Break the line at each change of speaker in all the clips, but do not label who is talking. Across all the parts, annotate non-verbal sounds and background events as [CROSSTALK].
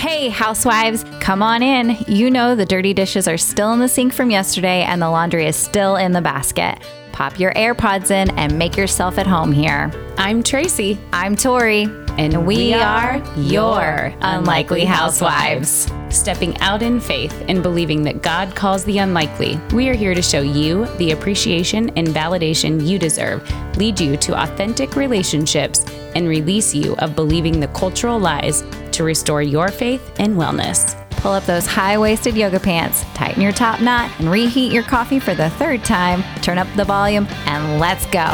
Hey, housewives, come on in. You know the dirty dishes are still in the sink from yesterday and the laundry is still in the basket. Pop your AirPods in and make yourself at home here.
I'm Tracy,
I'm Tori,
and
we are your Unlikely Housewives.
Stepping out in faith and believing that God calls the unlikely, we are here to show you the appreciation and validation you deserve, lead you to authentic relationships, and release you of believing the cultural lies to restore your faith and wellness.
Pull up those high waisted yoga pants, tighten your top knot, and reheat your coffee for the third time. Turn up the volume, and let's go.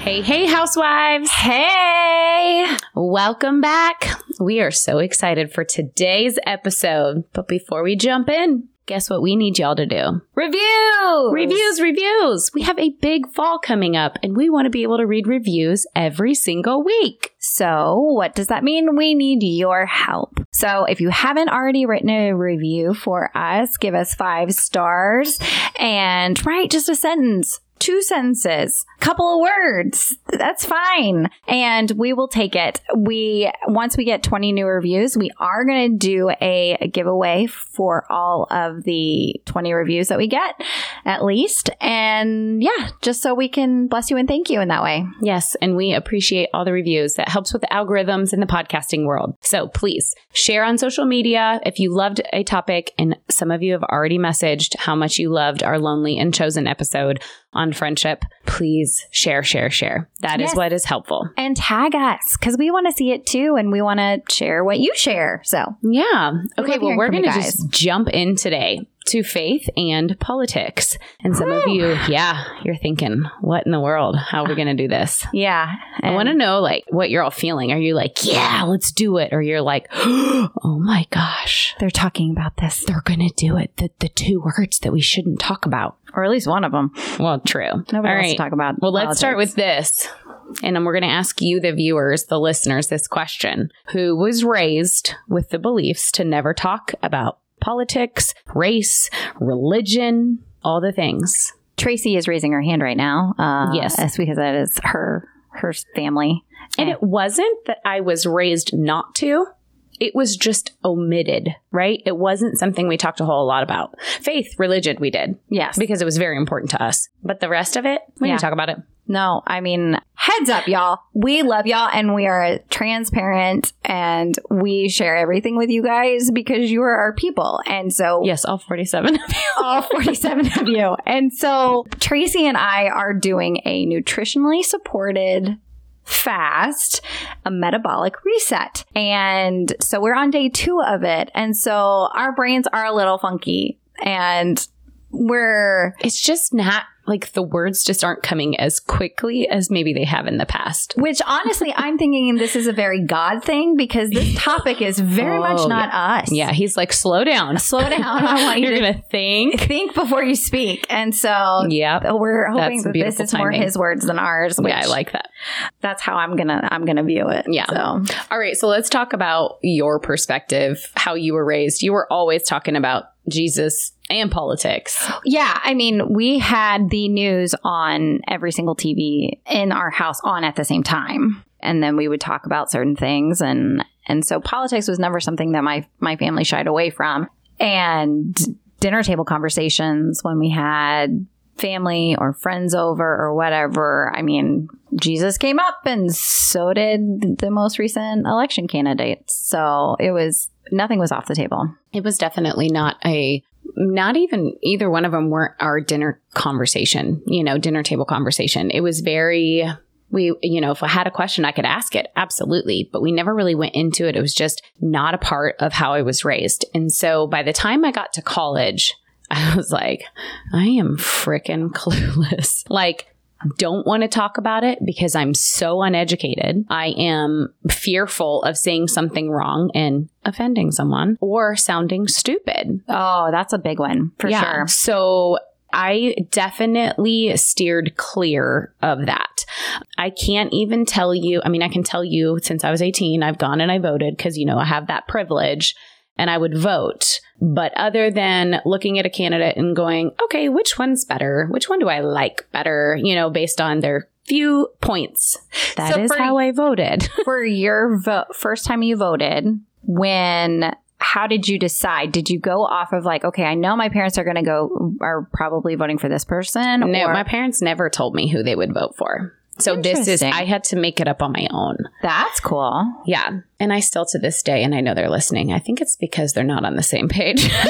Hey, hey, housewives!
Hey!
Welcome back. We are so excited for today's episode. But before we jump in, guess what we need y'all to do?
Review!
Reviews, reviews. We have a big fall coming up and we want to be able to read reviews every single week.
So, what does that mean? We need your help. So, if you haven't already written a review for us, give us five stars and write just a sentence. Two sentences, couple of words. That's fine. And we will take it. We, once we get 20 new reviews, we are going to do a, giveaway for all of the 20 reviews that we get, at least. And yeah, just so we can bless you and thank you in that way.
Yes, and we appreciate all the reviews. That helps with the algorithms in the podcasting world. So please share on social media if you loved a topic, and some of you have already messaged how much you loved our Lonely and Chosen episode on friendship. Please share, share, share. That is
Yes.
what is helpful.
and tag us because we want to see it too and we want to share what you share. So,
Yeah. Okay. Well, we're going to just jump in today to faith and politics. And some of you, yeah, you're thinking, what in the world? How are we going to do this?
yeah.
I want to know like what you're all feeling. Are you like, yeah, let's do it? Or you're like, [GASPS] oh my gosh,
they're talking about this,
they're going to do it. The, the two words that we shouldn't talk about.
or at least one of them.
Well, true.
Nobody
All
wants
right.
to talk about.
Well, let's start with this. And then we're going to ask you, the viewers, the listeners, this question Who was raised with the beliefs to never talk about politics, race, religion, all the things?
Tracy is raising her hand right now. Uh,
Yes.
because that is her her family.
And it wasn't that I was raised not to. It was just omitted, right? It wasn't something we talked a whole lot about. Faith, religion, we did
yes.
because it was very important to us. But the rest of it, we
Yeah.
didn't talk about it.
No, I mean, heads up, y'all. We love y'all and we are transparent and we share everything with you guys because you are our people. And so,
Yes, all 47 of you. [LAUGHS]
all 47 of you. And so Tracy and I are doing a nutritionally supported fast, a metabolic reset. And so we're on day two of it. And so our brains are a little funky and we're
It's just not like the words just aren't coming as quickly as maybe they have in the past.
which honestly I'm thinking this is a very God thing because this topic is very
Oh,
much not us.
Yeah, he's like, slow down.
Slow down. I want you [LAUGHS]
You're
to
think.
think before you speak. And so
Yeah.
we're hoping that this is more his words than ours. Which
Yeah, I like that.
that's how I'm gonna I'm gonna view it.
Yeah.
So
All right, so let's talk about your perspective, how you were raised. You were always talking about Jesus and politics. [GASPS]
yeah, I mean, we had the news on every single TV in our house on at the same time. And then we would talk about certain things and and so politics was never something that my my family shied away from. And dinner table conversations when we had family or friends over or whatever. I mean, Jesus came up and so did the most recent election candidates. So it was nothing was off the table.
It was definitely not a not even either one of them weren't our dinner conversation, you know, dinner table conversation. It was very we you know, if I had a question I could ask it, absolutely, but we never really went into it. It was just not a part of how I was raised. And so by the time I got to college, [LAUGHS] I was like, I am freaking clueless. [LAUGHS] Like don't want to talk about it because I'm so uneducated. I am fearful of saying something wrong and offending someone or sounding stupid.
Oh, that's a big one for sure.
So I definitely steered clear of that. I can't even tell you, I mean, I can tell you since I was 18, I've gone and I voted because, you know, I have that privilege. And I would vote. But other than looking at a candidate and going, okay, which one's better? Which one do I like better? You know, based on their few points. That is
So for-
how I voted. [LAUGHS]
For your vote, first time you voted, when how did you decide? Did you go off of like, okay, I know my parents are going to go are probably voting for this person?
no,
or
my parents never told me who they would vote for. So this is I had to make it up on my own.
that's cool.
Yeah. And I still to this day, and I know they're listening, I think it's because they're not on the same page. [LAUGHS] [LAUGHS]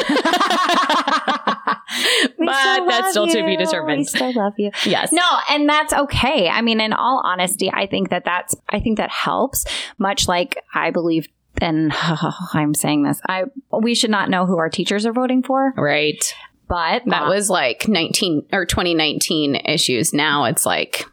But that's still to be determined.
We still love you.
yes.
No, and that's okay. I mean, in all honesty, I think that that's I think that helps. Much like I believe, and [LAUGHS] I'm saying this, I we should not know who our teachers are voting for,
Right.
but
That was like 19 or 2019 issues. Now it's like,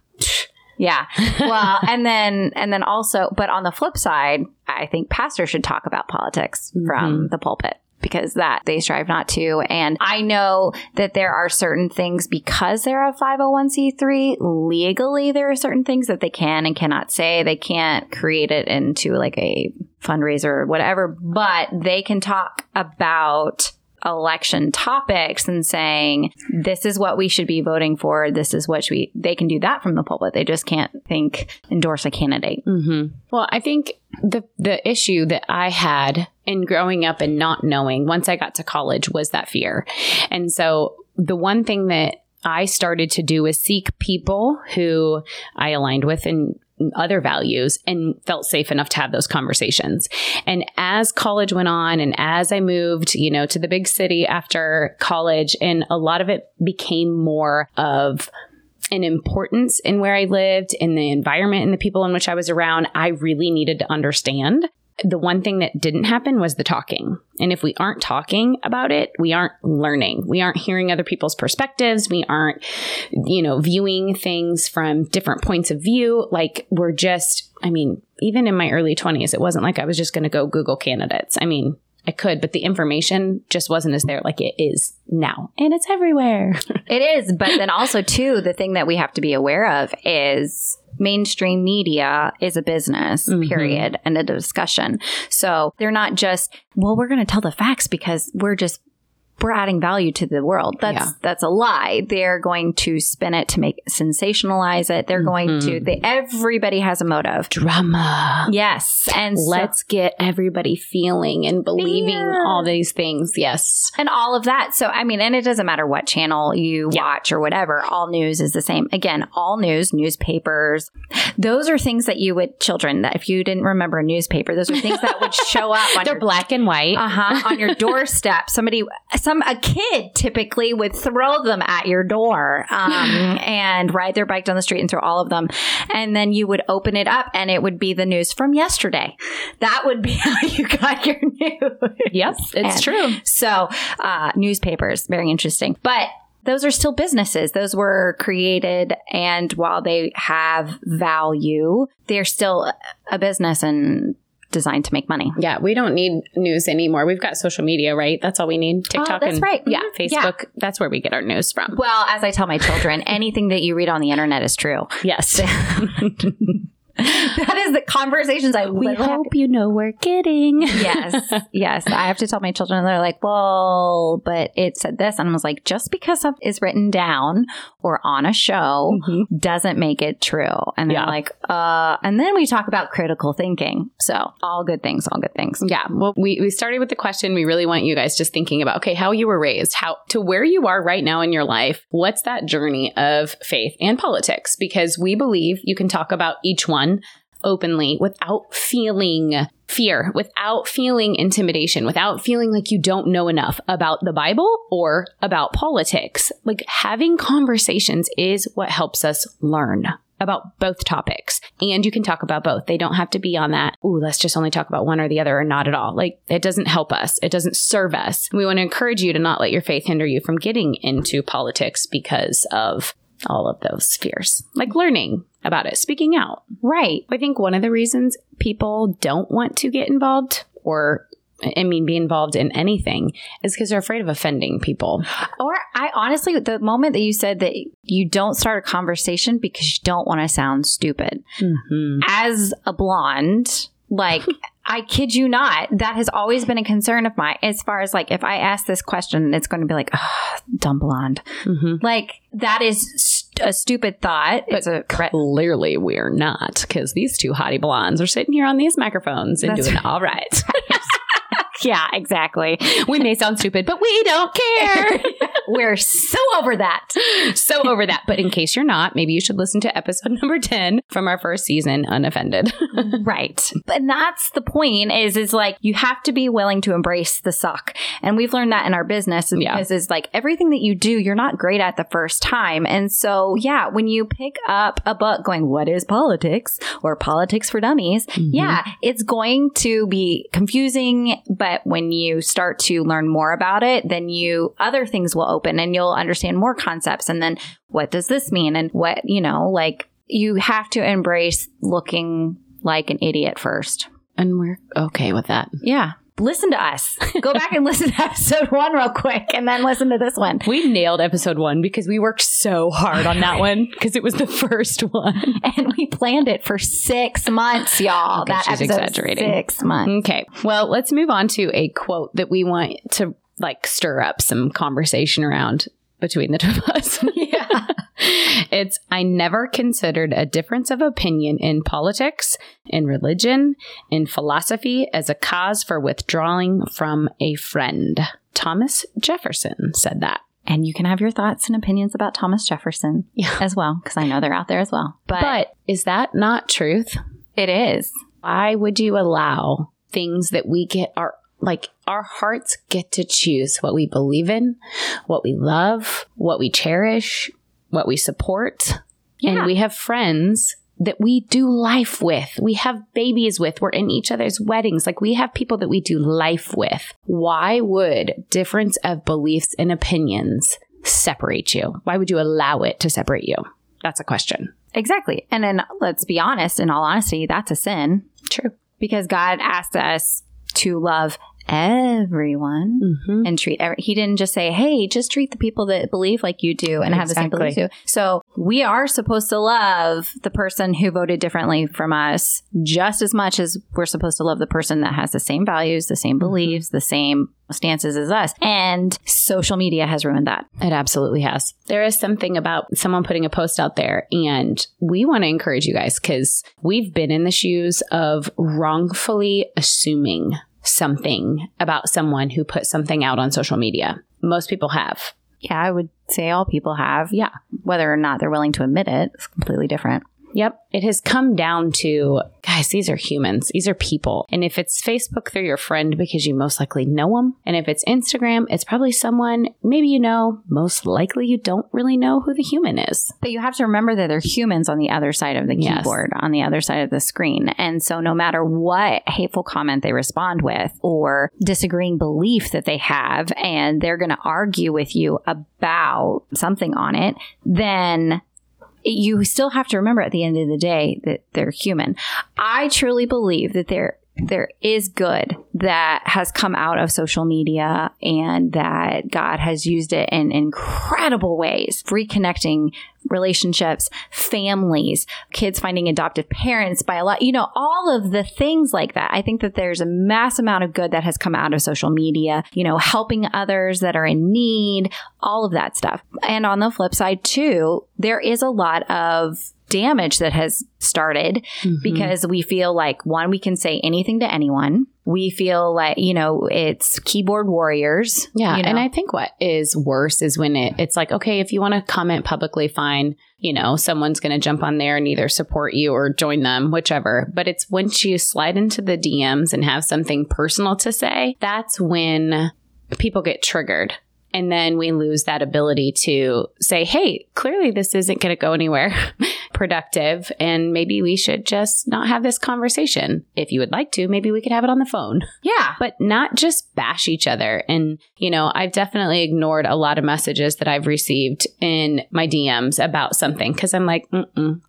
yeah. [LAUGHS] Well, and then and then also, but on the flip side, I think pastors should talk about politics from mm-hmm. the pulpit. Because that they strive not to. And I know that there are certain things because they're a 501c3, legally, there are certain things that they can and cannot say. They can't create it into like a fundraiser or whatever, but they can talk about election topics and saying this is what we should be voting for this is what we they can do that from the pulpit they just can't think endorse a candidate
Mm-hmm. Well, I think the the issue that I had in growing up and not knowing once I got to college was that fear. And so the one thing that I started to do is seek people who I aligned with in other values and felt safe enough to have those conversations. And as college went on and as I moved, you know, to the big city after college and a lot of it became more of an importance in where I lived, in the environment, and the people in which I was around, I really needed to understand. The one thing that didn't happen was the talking. And if we aren't talking about it, we aren't learning. We aren't hearing other people's perspectives. We aren't, you know, viewing things from different points of view. Like we're just, I mean, even in my early 20s, it wasn't like I was just going to go Google candidates. I mean, I could, but the information just wasn't as there like it is now. And it's everywhere. [LAUGHS]
it is but then also too the thing that we have to be aware of is mainstream media is a business
Mhm.
period and a discussion so they're not just well we're going to tell the facts because we're just we're adding value to the world. That's
Yeah.
that's a lie. They're going to spin it to make sensationalize it. They're going to. They, everybody has a motive.
Drama.
Yes, and
Let's get everybody feeling and believing
Fear.
all these things. Yes.
and all of that. So, I mean, and it doesn't matter what channel you
Yeah.
watch or whatever, all news is the same. Again, all news, newspapers, those are things that you would, children, that if you didn't remember a newspaper, those are things that would [LAUGHS] show up on
They're
your
black and white.
uh huh. On your [LAUGHS] doorstep, somebody, some a kid typically would throw them at your door, um, [SIGHS] and ride their bike down the street and throw all of them, and then you would open it up, and it would be the news from yesterday. That would be [LAUGHS] how you got your news.
yep. It's
And
true.
So, uh, newspapers, very interesting, but. Those are still businesses. Those were created, and while they have value, they're still a business and designed to make money.
Yeah, we don't need news anymore. We've got social media, right? That's all we need. TikTok
that's
and
right.
yeah,
Mhm. Yeah.
Facebook. That's where we get our news from.
Well, as I tell my children, [LAUGHS] anything that you read on the internet is true.
Yes. [LAUGHS] [LAUGHS] [LAUGHS]
That is the conversations I
we hope you know we're kidding. [LAUGHS]
yes, yes. I have to tell my children, and they're like, well, but it said this. And I was like, just because something is written down or on a show
Mhm.
doesn't make it true. And they're
Yeah.
like, uh, and then we talk about critical thinking. So all good things, all good things.
Yeah. Well, we, we started with the question. We really want you guys just thinking about, okay, how you were raised, how to where you are right now in your life. What's that journey of faith and politics? Because we believe you can talk about each one openly without feeling fear, without feeling intimidation, without feeling like you don't know enough about the Bible or about politics. Like having conversations is what helps us learn about both topics. And you can talk about both. They don't have to be on that, ooh, let's just only talk about one or the other or not at all. Like it doesn't help us. It doesn't serve us. We want to encourage you to not let your faith hinder you from getting into politics because of all of those fears, like learning about it, speaking out.
Right.
I think one of the reasons people don't want to get involved or I mean, be involved in anything is because they're afraid of offending people.
Or I honestly, the moment that you said that you don't start a conversation because you don't want to sound stupid.
Mm-hmm.
As a blonde, Like, [LAUGHS] I kid you not. That has always been a concern of mine. As far as like, if I ask this question, it's going to be like, dumb blonde.
Mm-hmm.
Like, that is a stupid thought.
But
it's a
clearly we're not because these two hottie blondes are sitting here on these microphones and
That's
doing
right.
all right. [LAUGHS]
yeah, exactly.
we may sound stupid, but we don't care. [LAUGHS]
We're so over that.
so over that. But in case you're not, maybe you should listen to episode [LAUGHS] number 10 from our first season, Unoffended. [LAUGHS]
right. And that's the point is, is like, you have to be willing to embrace the suck. And we've learned that in our business
Yeah.
because it's like everything that you do, you're not great at the first time. And so, yeah, when you pick up a book going, what is politics or politics for dummies? Mm-hmm. Yeah, it's going to be confusing. But when you start to learn more about it, then you, other things will open and you'll understand more concepts. And then what does this mean? And what, you know, like you have to embrace looking like an idiot first.
and we're okay with that.
Yeah. Listen to us. Go back and listen to [LAUGHS] episode one real quick and then listen to this one.
We nailed episode one because we worked so hard on that one [LAUGHS] because it was the first one.
And we planned it for six months, y'all.
Okay,
that
she's exaggerating.
Six months.
Okay. Well, let's move on to a quote that we want to like stir up some conversation around between the two of us.
Yeah. [LAUGHS] [LAUGHS]
it's I never considered a difference of opinion in politics, in religion, in philosophy as a cause for withdrawing from a friend. Thomas Jefferson said that.
And you can have your thoughts and opinions about Thomas Jefferson
Yeah.
as well, because I know they're out there as well. But,
But is that not truth?
it is.
Why would you allow things that we get our like our hearts get to choose what we believe in, what we love, what we cherish, what we support.
Yeah.
And we have friends that we do life with. We have babies with. We're in each other's weddings. Like we have people that we do life with. Why would difference of beliefs and opinions separate you? Why would you allow it to separate you? That's a question.
Exactly. And then let's be honest, in all honesty, that's a sin
True.
because God asked us to love everyone
Mm-hmm.
and treat every, he didn't just say hey just treat the people that believe like you do and have the same beliefs you. So we are supposed to love the person who voted differently from us just as much as we're supposed to love the person that has the same values the same beliefs the same stances as us. And social media has ruined that.
It absolutely has. There is something about someone putting a post out there, and we want to encourage you guys because we've been in the shoes of wrongfully assuming something about someone who put something out on social media. Most people have.
yeah i would say all people have
Yeah.
whether or not they're willing to admit it, is completely different
Yep. It has come down to guys, these are humans. These are people. And if it's Facebook, they're your friend because you most likely know them. And if it's Instagram, it's probably someone maybe you know, most likely you don't really know who the human is.
But you have to remember that they're humans on the other side of the
Yes.
keyboard, on the other side of the screen. And so no matter what hateful comment they respond with or disagreeing belief that they have, and they're going to argue with you about something on it, then you still have to remember at the end of the day that they're human. I truly believe that there there is good that has come out of social media and that God has used it in incredible ways, reconnecting relationships, families, kids finding adoptive parents by a lot, you know, all of the things like that. I think that there's a mass amount of good that has come out of social media, you know, helping others that are in need, all of that stuff. And on the flip side, too, there is a lot of damage that has started mm-hmm. because we feel like one, we can say anything to anyone. We feel like, you know, it's keyboard warriors.
Yeah,
you know?
and I think what is worse is when it, it's like, okay, if you want to comment publicly, fine. You know, someone's going to jump on there and either support you or join them, whichever. But it's once you slide into the DMs and have something personal to say, that's when people get triggered. And then we lose that ability to say, hey, clearly this isn't going to go anywhere [LAUGHS] productive. And maybe we should just not have this conversation. If you would like to, maybe we could have it on the phone
yeah.
but not just bash each other. And, you know, I've definitely ignored a lot of messages that I've received in my DMs about something because I'm like,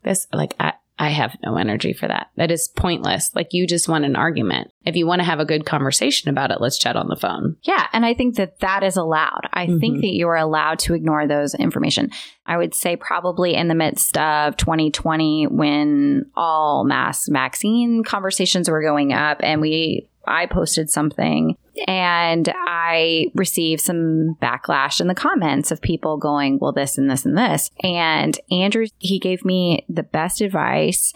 this, like, I, I have no energy for that. That is pointless. Like you just want an argument. If you want to have a good conversation about it, let's chat on the phone.
Yeah, and I think that that is allowed. I
Mhm.
think that you are allowed to ignore those information. I would say probably in the midst of 2020 when all mass vaccine conversations were going up and we I posted something and I received some backlash in the comments of people going, well, this and this and this. And Andrew, he gave me the best advice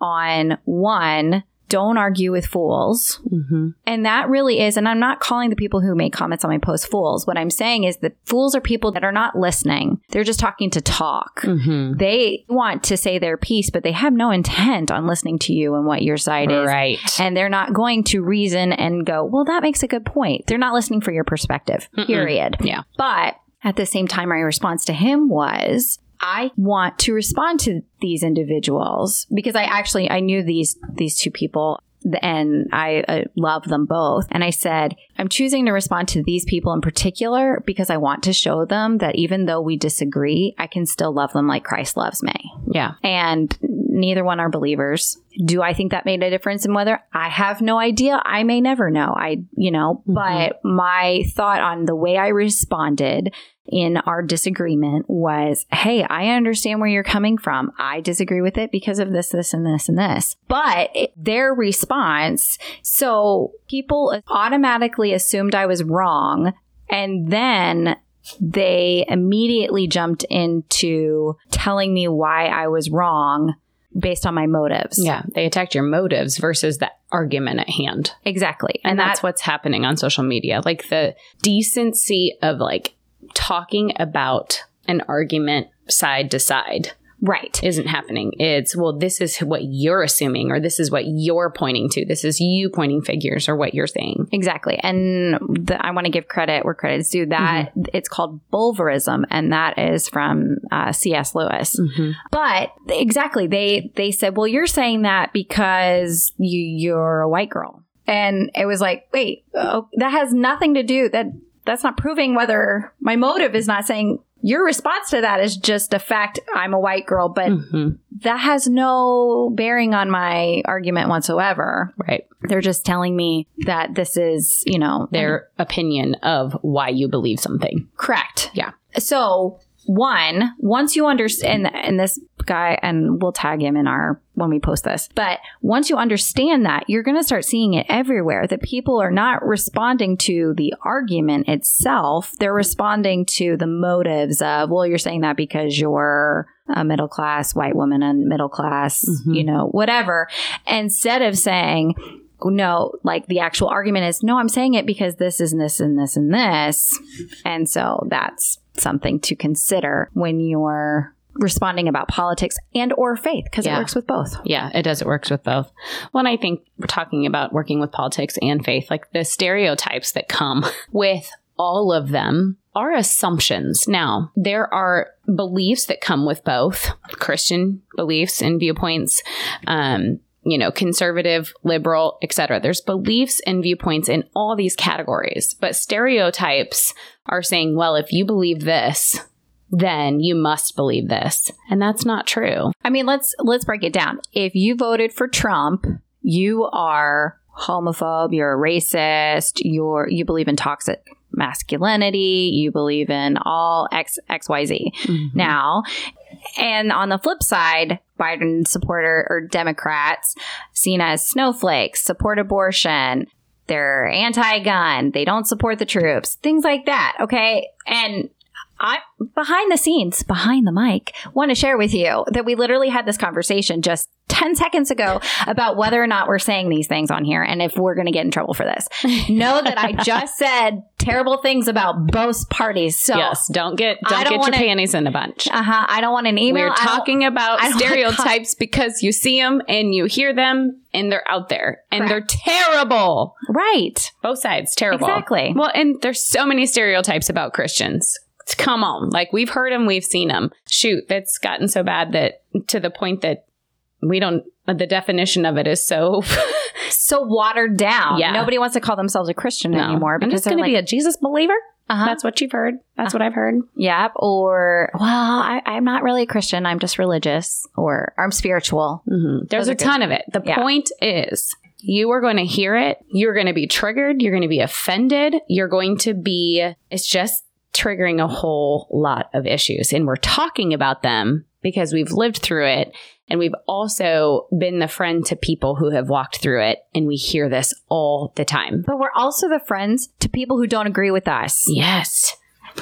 on one, don't argue with fools.
Mm-hmm.
And that really is, and I'm not calling the people who make comments on my post fools. What I'm saying is that fools are people that are not listening. They're just talking to talk.
Mm-hmm.
They want to say their piece, but they have no intent on listening to you and what your side is.
Right.
And they're not going to reason and go, well, that makes a good point. They're not listening for your perspective,
Mm-mm.
period.
Yeah.
But at the same time, my response to him was, I want to respond to these individuals because I actually I knew these these two people and I uh, love them both. And I said, I'm choosing to respond to these people in particular because I want to show them that even though we disagree, I can still love them like Christ loves me.
Yeah.
And neither one are believers. Do I think that made a difference in whether I have no idea? I may never know. I, you know,
Mhm.
but my thought on the way I responded in our disagreement was, Hey, I understand where you're coming from. I disagree with it because of this, this, and this, and this. But it, their response, so people automatically assumed I was wrong. And then they immediately jumped into telling me why I was wrong based on my motives.
Yeah. They attacked your motives versus the argument at hand.
Exactly.
And,
And,
that's
that's
what's happening on social media. Like the decency of like talking about an argument side to side
right.
isn't happening. It's, well, this is what you're assuming, or this is what you're pointing to. This is you pointing figures, or what you're saying.
Exactly. And the, I want to give credit where credit is due. That it's called bulverism, and that is from uh, C.S. Lewis.
Mm-hmm.
But exactly, they they said, "Well, you're saying that because you you're a white girl," and it was like, wait, oh, that has nothing to do that. That's not proving whether my motive is not saying. Your response to that is just a fact. I'm a white girl, but
hmm
that has no bearing on my argument whatsoever.
Right.
They're just telling me that this is, you know,
Their opinion of why you believe something.
correct.
Yeah.
So, one, once you understand, and this guy, and we'll tag him in our when we post this, but once you understand that, you're going to start seeing it everywhere that people are not responding to the argument itself. They're responding to the motives of, well, you're saying that because you're a middle class white woman and middle class,
Mhm.
you know, whatever. Instead of saying, no, like the actual argument is, no, I'm saying it because this is this and this and this. And so that's something to consider when you're responding about politics and or faith because
Yeah.
it works with both.
Yeah, it does. It works with both. when I think we're talking about working with politics and faith, like the stereotypes that come [LAUGHS] with all of them are assumptions. Now, there are beliefs that come with both Christian beliefs and viewpoints. Um, you know, conservative, liberal, etc. There's beliefs and viewpoints in all these categories, but stereotypes are saying, well, if you believe this, then you must believe this. And that's not true.
I mean, let's let's break it down. If you voted for Trump, you are homophobe, you're a racist, you're you believe in toxic masculinity, you believe in all X XYZ. Mm-hmm. now. And on the flip side, Biden supporter or Democrats seen as snowflakes, support abortion, they're anti-gun, they don't support the troops, things like that. Okay. And I behind the scenes, behind the mic, want to share with you that we literally had this conversation just 10 seconds ago about whether or not we're saying these things on here and if we're going to get in trouble for this. know that I [LAUGHS] just said terrible things about both parties. So
yes, don't get don't,
don't
get
wanna-
your panties in a bunch.
uh-huh, I don't want an email.
We're talking about stereotypes because you see them and you hear them and they're out there and they're terrible.
right.
Both sides terrible.
Exactly.
Well, and there's so many stereotypes about Christians. Come on, like we've heard them, we've seen them. Shoot, that's gotten so bad that to the point that we don't. The definition of it is so [LAUGHS]
So watered down.
Yeah.
Nobody wants to call themselves a Christian
No.
anymore
I'm
because
just
they're
going to
like,
be a Jesus believer.
Uh-huh.
That's what you've heard. That's what I've heard.
Yep. Or, well, I, I'm not really a Christian. I'm just religious or I'm spiritual.
Mm-hmm. There's
Those
a ton of it. The
Yeah.
point is, you are going to hear it. You're going to be triggered. You're going to be offended. You're going to be, it's just triggering a whole lot of issues. And we're talking about them because we've lived through it. And we've also been the friend to people who have walked through it. And we hear this all the time.
But we're also the friends to people who don't agree with us.
Yes.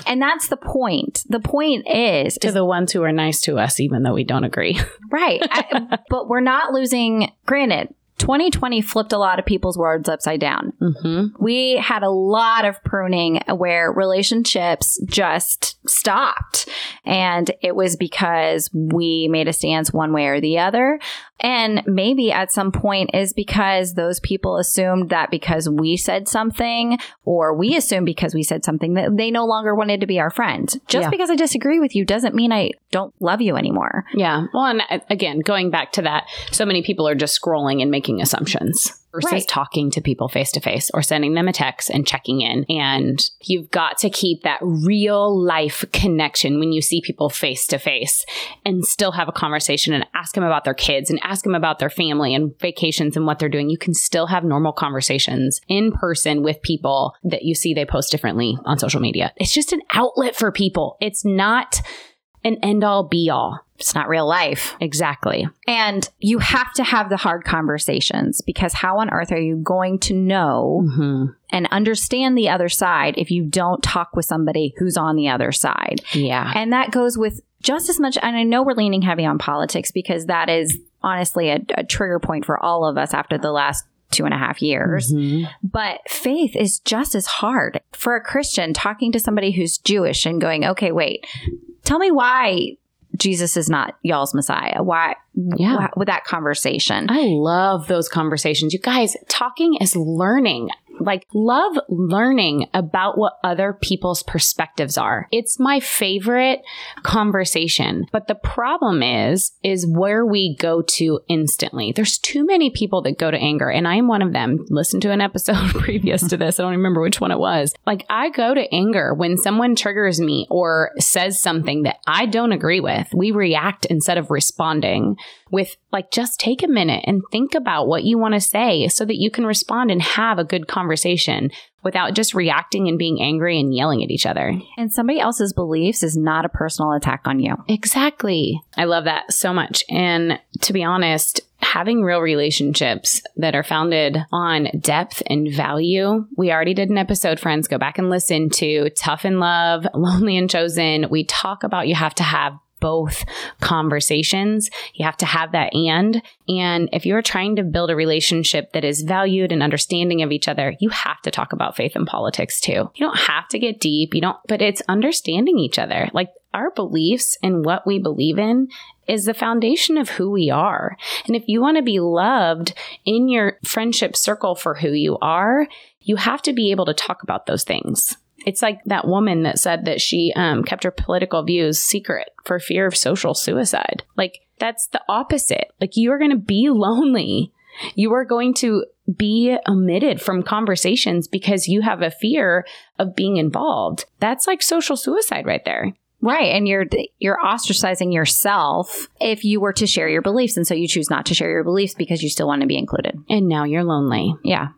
And that's the point. The point is,
To the ones who are nice to us, even though we don't agree.
right. [LAUGHS] I- but we're not losing, granted, 2020 flipped a lot of people's worlds upside down.
mm-hmm.
We had a lot of pruning where relationships just stopped. And it was because we made a stance one way or the other. And maybe at some point is because those people assumed that because we said something, or we assumed because we said something that they no longer wanted to be our friend. Just
Yeah.
because I disagree with you doesn't mean I don't love you anymore.
Yeah. Well, and uh, again, going back to that, so many people are just scrolling and making assumptions versus
Right.
talking to people face to face or sending them a text and checking in. And you've got to keep that real life connection when you see people face to face and still have a conversation and ask them about their kids and ask them about their family and vacations and what they're doing. You can still have normal conversations in person with people that you see they post differently on social media. It's just an outlet for people. It's not an end all be all.
It's not real life.
Exactly.
And you have to have the hard conversations because how on earth are you going to know
Mm-hmm.
and understand the other side if you don't talk with somebody who's on the other side?
Yeah.
And that goes with just as much. And I know we're leaning heavy on politics because that is honestly a, a trigger point for all of us after the last two and a half years.
Mhm.
But faith is just as hard for a Christian talking to somebody who's Jewish and going, okay, wait, tell me why Jesus is not y'all's Messiah. Why?
Yeah.
why- with that conversation.
I love those conversations. You guys, talking is learning. Like, love learning about what other people's perspectives are. It's my favorite conversation. But the problem is, is where we go to instantly. There's too many people that go to anger, and I am one of them. Listen to an episode [LAUGHS] previous to this. I don't remember which one it was. Like, I go to anger when someone triggers me or says something that I don't agree with. We react instead of responding with like just take a minute and think about what you want to say so that you can respond and have a good conversation without just reacting and being angry and yelling at each other.
and somebody else's beliefs is not a personal attack on you.
Exactly. I love that so much. And to be honest, having real relationships that are founded on depth and value. We already did an episode, friends. Go back and listen to Tough in Love, Lonely and Chosen. We talk about you have to have both conversations. You have to have that and. And if you're trying to build a relationship that is valued and understanding of each other, you have to talk about faith and politics too. You don't have to get deep. You don't, but it's understanding each other. Like our beliefs and what we believe in is the foundation of who we are. And if you want to be loved in your friendship circle for who you are, you have to be able to talk about those things. It's like that woman that said that she um, kept her political views secret for fear of social suicide. Like, that's the opposite. Like, you are going to be lonely. You are going to be omitted from conversations because you have a fear of being involved. That's like social suicide right there.
Right. And you're you're ostracizing yourself if you were to share your beliefs. And so you choose not to share your beliefs because you still want to be included.
And now you're lonely.
Yeah.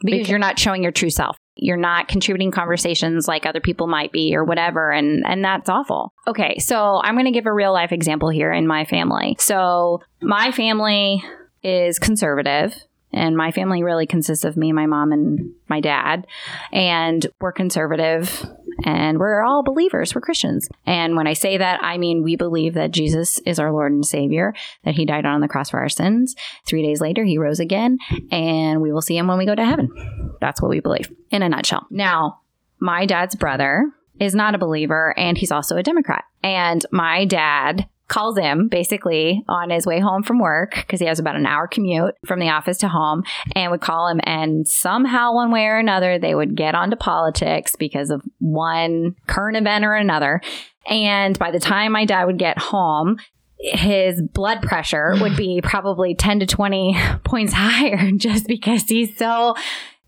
Because
Because-
you're not showing your true self. You're not contributing conversations like other people might be or whatever. And and that's awful. Okay, so I'm gonna give a real life example here in my family. So my family is conservative. And my family really consists of me, my mom, and my dad. And we're conservative and we're all believers. We're Christians. And when I say that, I mean we believe that Jesus is our Lord and Savior, that He died on the cross for our sins. Three days later, He rose again, and we will see Him when we go to heaven. That's what we believe in a nutshell. Now, my dad's brother is not a believer, and he's also a Democrat. And my dad calls him basically on his way home from work because he has about an hour commute from the office to home and would call him and somehow one way or another they would get onto politics because of one current event or another. And by the time my dad would get home his blood pressure would be [SIGHS] probably 10 to 20 [LAUGHS] points higher [LAUGHS] just because he's so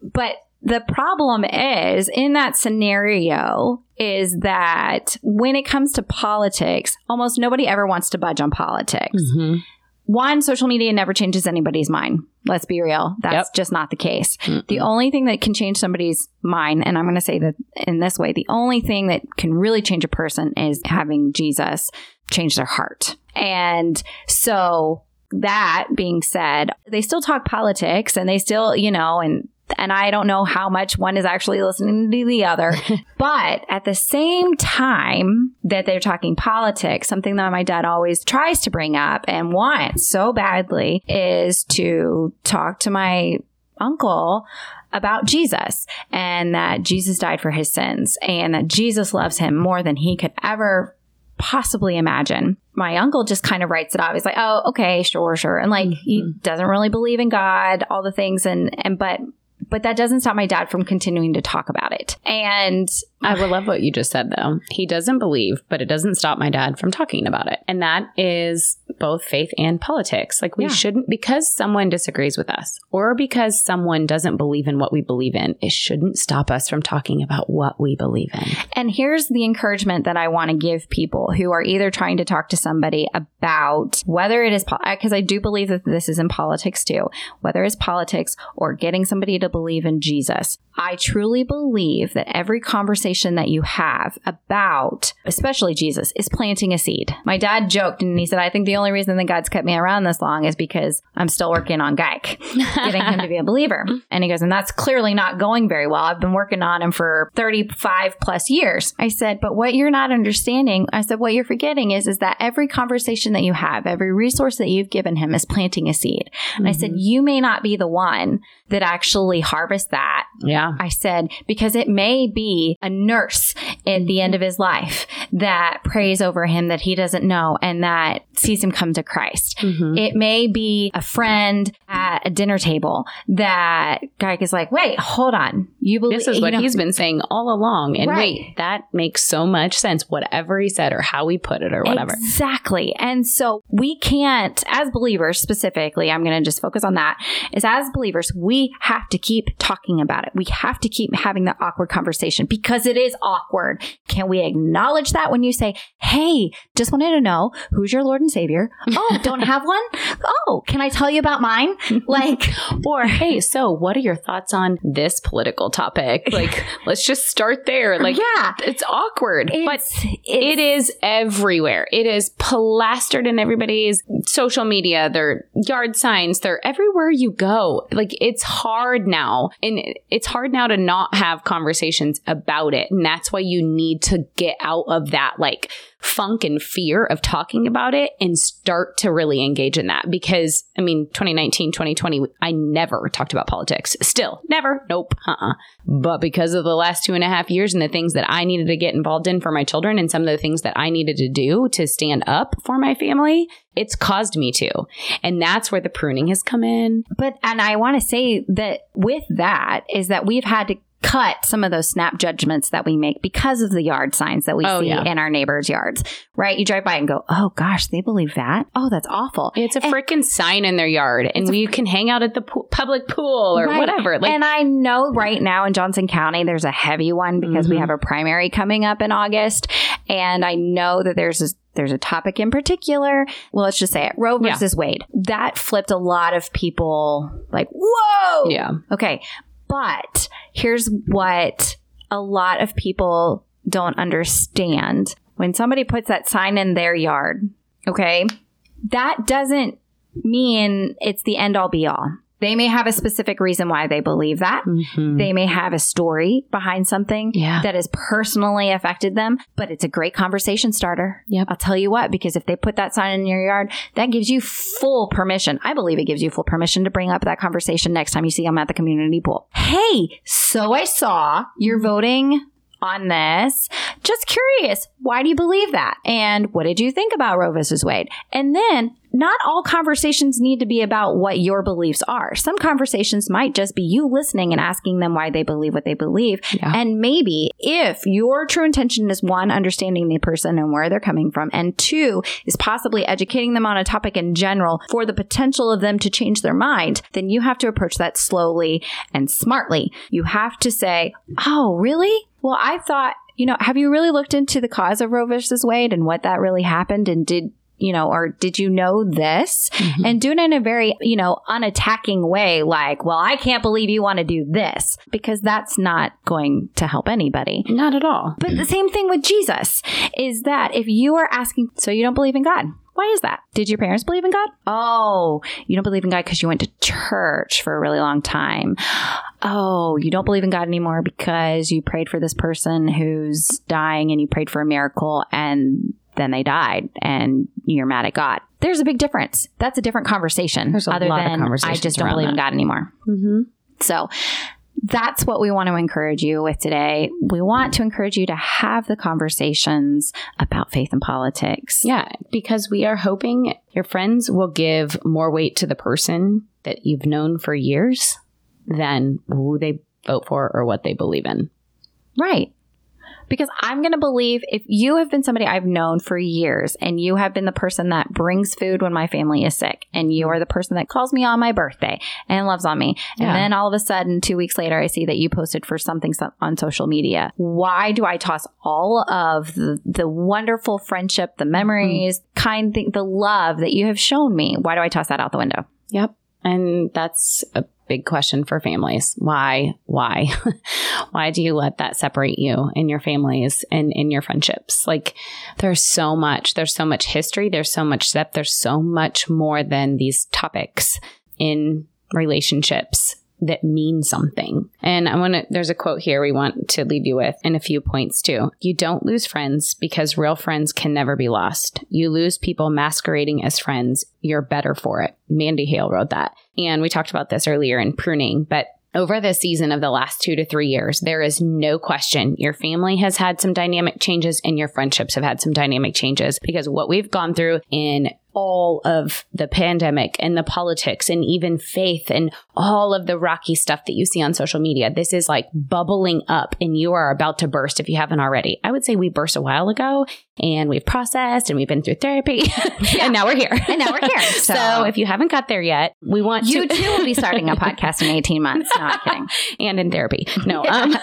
but the problem is in that scenario is that when it comes to politics, almost nobody ever wants to budge on politics.
Mhm.
One, social media never changes anybody's mind. Let's be real. That's
Yep.
just not the case.
Mm-mm.
The only thing that can change somebody's mind, and I'm going to say that in this way, the only thing that can really change a person is having Jesus change their heart. And so that being said, they still talk politics and they still, you know, and and I don't know how much one is actually listening to the other. [LAUGHS] but at the same time that they're talking politics, something that my dad always tries to bring up and wants so badly is to talk to my uncle about Jesus and that Jesus died for his sins and that Jesus loves him more than he could ever possibly imagine. My uncle just kind of writes it off. He's like, "Oh, okay, sure, sure." And like he mm-hmm. doesn't really believe in God, all the things and and but but that doesn't stop my dad from continuing to talk about it. And
I will love what you just said, though. He doesn't believe, but it doesn't stop my dad from talking about it. And that is both faith and politics. Like, we
Yeah.
shouldn't, because someone disagrees with us or because someone doesn't believe in what we believe in, it shouldn't stop us from talking about what we believe in.
And here's the encouragement that I want to give people who are either trying to talk to somebody about whether it is, because I do believe that this is in politics too, whether it's politics or getting somebody to believe in Jesus. I truly believe that every conversation that you have about, especially Jesus, is planting a seed. My dad joked and he said, I think the only reason that God's kept me around this long is because I'm still working on Geik [LAUGHS] getting him to be a believer. And he goes, and that's clearly not going very well. I've been working on him for 35 plus years. I said, but what you're not understanding, I said, what you're forgetting is, is that every conversation that you have, every resource that you've given him is planting a seed. And I said, mm-hmm. you may not be the one that actually harvests that.
Yeah.
I said, because it may be a nurse at the end of his life that prays over him that he doesn't know and that sees him come to Christ.
Mhm.
It may be a friend at a dinner table that guy is like, wait, hold on. You believe
This is what
know-
he's been saying all along. And
Right.
wait, that makes so much sense, whatever he said or how he put it or whatever.
Exactly. And so we can't, as believers specifically, I'm going to just focus on that, is as believers, we have to keep talking about it. We have to keep having the awkward conversation because it is awkward. Can we acknowledge that when you say, Hey, just wanted to know who's your Lord and Savior? [LAUGHS] Oh, don't have one? Oh, can I tell you about mine? Like, [LAUGHS]
Or, hey, so what are your thoughts on this political topic? [LAUGHS] Like, let's just start there. Like,
yeah.
it's awkward, but
It's,
it is everywhere. It is plastered in everybody's social media, their yard signs, they're everywhere you go. Like, it's hard now. And it's hard now to not have conversations about it. And that's why you need to get out of that, like, funk and fear of talking about it and start to really engage in that. Because i mean 2019 2020 i never talked about politics. Still never. Nope. Uh-uh. But because of the last two and a half years and the things that i needed to get involved in for my children and some of the things that i needed to do to stand up for my family it's caused me to. And that's where the pruning has come in.
But, and I want to say that with that is that we've had to cut some of those snap judgments that we make because of the yard signs that we
Oh,
see
yeah.
in our neighbors' yards, right? You drive by and go, oh gosh, they believe that. Oh, that's awful.
it's a freaking sign in their yard and we can hang out at the po- public pool or
Right.
whatever like
and I know right now in Johnson County, there's a heavy one because we
Mhm.
have a primary coming up in August. And I know that there's a, there's a topic in particular. Well, let's just say it Roe
Yeah.
versus Wade. That flipped a lot of people like, whoa.
yeah
Okay. But here's what a lot of people don't understand. When somebody puts that sign in their yard, okay, that doesn't mean it's the end all be all. They may have a specific reason why they believe that.
Mhm.
They may have a story behind something
Yeah.
that has personally affected them, but it's a great conversation starter.
Yep.
I'll tell you what, because if they put that sign in your yard, that gives you full permission. I believe it gives you full permission to bring up that conversation next time you see them at the community pool. Hey, so I saw you're voting on this. Just curious, why do you believe that? And what did you think about Roe versus Wade? And then not all conversations need to be about what your beliefs are. Some conversations might just be you listening and asking them why they believe what they believe.
Yeah.
And maybe if your true intention is one, understanding the person and where they're coming from, and two, is possibly educating them on a topic in general for the potential of them to change their mind, then you have to approach that slowly and smartly. You have to say, Oh, really? Well, I thought, you know, have you really looked into the cause of Roe versus Wade and what that really happened? And did you know, or did you know this?
Mhm.
And do it in a very, you know, unattacking way, like, well, I can't believe you want to do this, because that's not going to help anybody.
Not at all.
But the same thing with Jesus is that if you are asking, so you don't believe in God. Why is that? Did your parents believe in God? Oh, you don't believe in God because you went to church for a really long time. Oh, you don't believe in God anymore because you prayed for this person who's dying and you prayed for a miracle and then they died and you're mad at God. There's a big difference. That's a different conversation.
There's a
other
lot of
than I just don't believe in. God anymore.
Mm-hmm.
So that's what we want to encourage you with today. We want to encourage you to have the conversations about faith and politics.
Yeah, because we are hoping your friends will give more weight to the person that you've known for years than who they vote for or what they believe in.
Right. Because I'm going to believe if you have been somebody I've known for years and you have been the person that brings food when my family is sick and you are the person that calls me on my birthday and loves on me.
Yeah.
And then all of a sudden, two weeks later, I see that you posted for something on social media. Why do I toss all of the, the wonderful friendship, the memories, kind thing, the love that you have shown me? Why do I toss that out the window?
Yep. And that's a big question for families. Why? Why? [LAUGHS] Why do you let that separate you and your families and in your friendships? Like there's so much, there's so much history, there's so much depth, there's so much more than these topics in relationships that mean something. And I want to, there's a quote here we want to leave you with and a few points too. You don't lose friends because real friends can never be lost. You lose people masquerading as friends. You're better for it. Mandy Hale wrote that. And we talked about this earlier in pruning, but over the season of the last two to three years, there is no question your family has had some dynamic changes and your friendships have had some dynamic changes because what we've gone through in all of the pandemic and the politics and even faith and all of the rocky stuff that you see on social media. This is like bubbling up and you are about to burst if you haven't already. I would say we burst a while ago and we've processed and we've been through therapy [LAUGHS] and now we're here.
And now we're here. [LAUGHS]
So,
So-
if you haven't got there yet, we want
You
to
too will be starting a [LAUGHS] podcast in 18 months. No, I'm kidding.
and in therapy. No, um,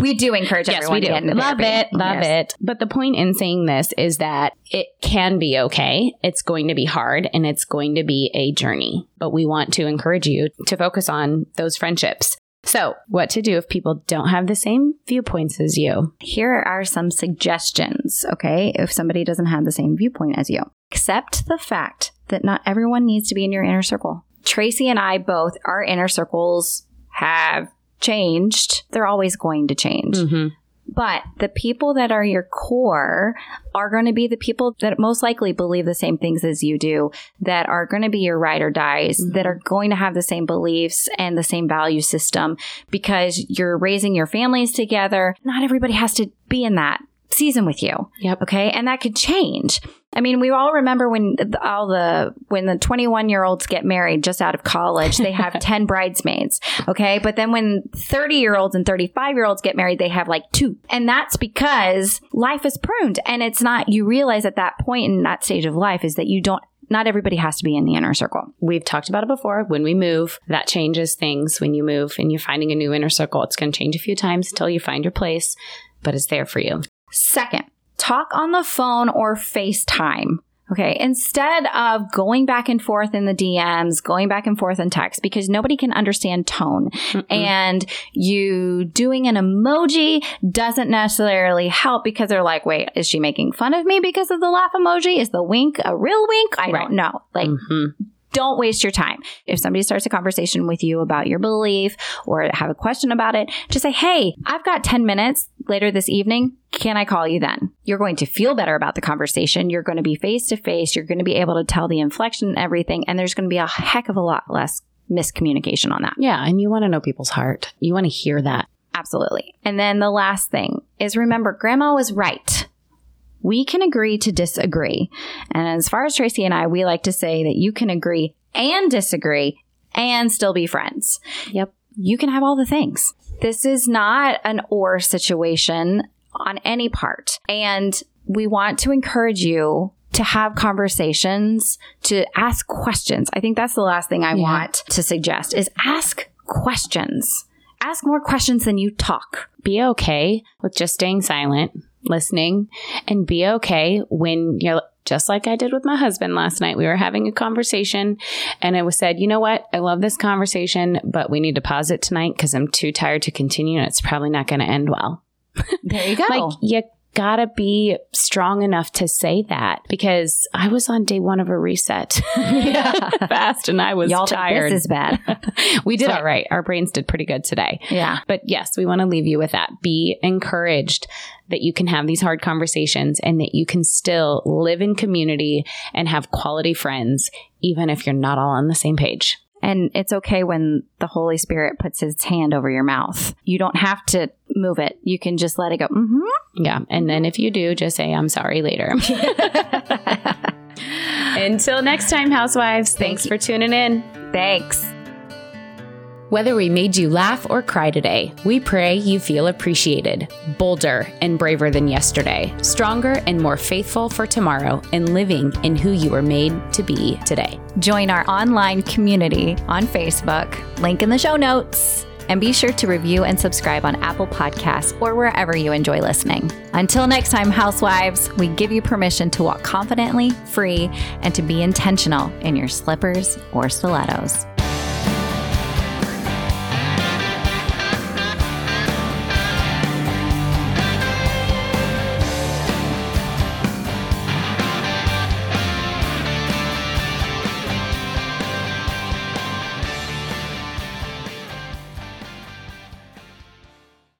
We do encourage
yes,
everyone
we do.
to get into
Love
therapy.
it, love
Yes.
it. But the point in saying this is that it can be okay. It's going to be hard and it's going to be a journey. But we want to encourage you to focus on those friendships. So, what to do if people don't have the same viewpoints as you?
Here are some suggestions, okay? If somebody doesn't have the same viewpoint as you, accept the fact that not everyone needs to be in your inner circle. Tracy and I both, our inner circles have changed. They're always going to change.
Mm-hmm.
But the people that are your core are going to be the people that most likely believe the same things as you do, that are going to be your ride or dies,
Mhm.
that are going to have the same beliefs and the same value system because you're raising your families together. Not everybody has to be in that season with you.
Yep.
Okay. And that could change. I mean, we all remember when all the, when the 21 year olds get married just out of college, they have [LAUGHS] 10 bridesmaids. Okay. But then when 30 year olds and 35 year olds get married, they have like two. And that's because life is pruned. And it's not, you realize at that point in that stage of life is that you don't, not everybody has to be in the inner circle.
We've talked about it before. When we move, that changes things. When you move and you're finding a new inner circle, it's going to change a few times until you find your place, but it's there for you.
Second, talk on the phone or FaceTime. Okay. Instead of going back and forth in the DMs, going back and forth in text, because nobody can understand tone.
Mm-mm.
And you doing an emoji doesn't necessarily help because they're like, wait, is she making fun of me because of the laugh emoji? Is the wink a real wink? I
Right.
don't know. Like,
Mhm.
Don't waste your time. If somebody starts a conversation with you about your belief or have a question about it, just say, Hey, I've got 10 minutes later this evening. Can I call you then? You're going to feel better about the conversation. You're going to be face to face. You're going to be able to tell the inflection and everything. And there's going to be a heck of a lot less miscommunication on that.
Yeah. And you want to know people's heart. You want to hear that.
Absolutely. And then the last thing is remember, grandma was right. We can agree to disagree. And as far as Tracy and I, we like to say that you can agree and disagree and still be friends.
Yep.
You can have all the things. This is not an or situation on any part. And we want to encourage you to have conversations, to ask questions. I think that's the last thing I yeah. want to suggest is ask questions. Ask more questions than you talk.
Be okay with just staying silent, listening, and be okay when you're just like I did with my husband last night. We were having a conversation and I was said, you know what? I love this conversation, but we need to pause it tonight because I'm too tired to continue and it's probably not going to end well.
There you go. [LAUGHS]
like you gotta be strong enough to say that because I was on day one of a reset [LAUGHS] [LAUGHS] fast and I was
Y'all
tired.
This is bad. [LAUGHS]
we did all right. Our brains did pretty good today.
Yeah.
But yes, we want to leave you with that. Be encouraged that you can have these hard conversations and that you can still live in community and have quality friends, even if you're not all on the same page.
And it's okay when the Holy Spirit puts his hand over your mouth. You don't have to move it. You can just let it go. Mm-hmm.
Yeah. And then if you do, just say, I'm sorry later. [LAUGHS] Until next time, housewives, thanks for tuning in.
Thanks.
Whether we made you laugh or cry today, we pray you feel appreciated, bolder and braver than yesterday, stronger and more faithful for tomorrow, and living in who you were made to be today.
Join our online community on Facebook, link in the show notes. And be sure to review and subscribe on Apple Podcasts or wherever you enjoy listening. Until next time, housewives, we give you permission to walk confidently, free, and to be intentional in your slippers or stilettos.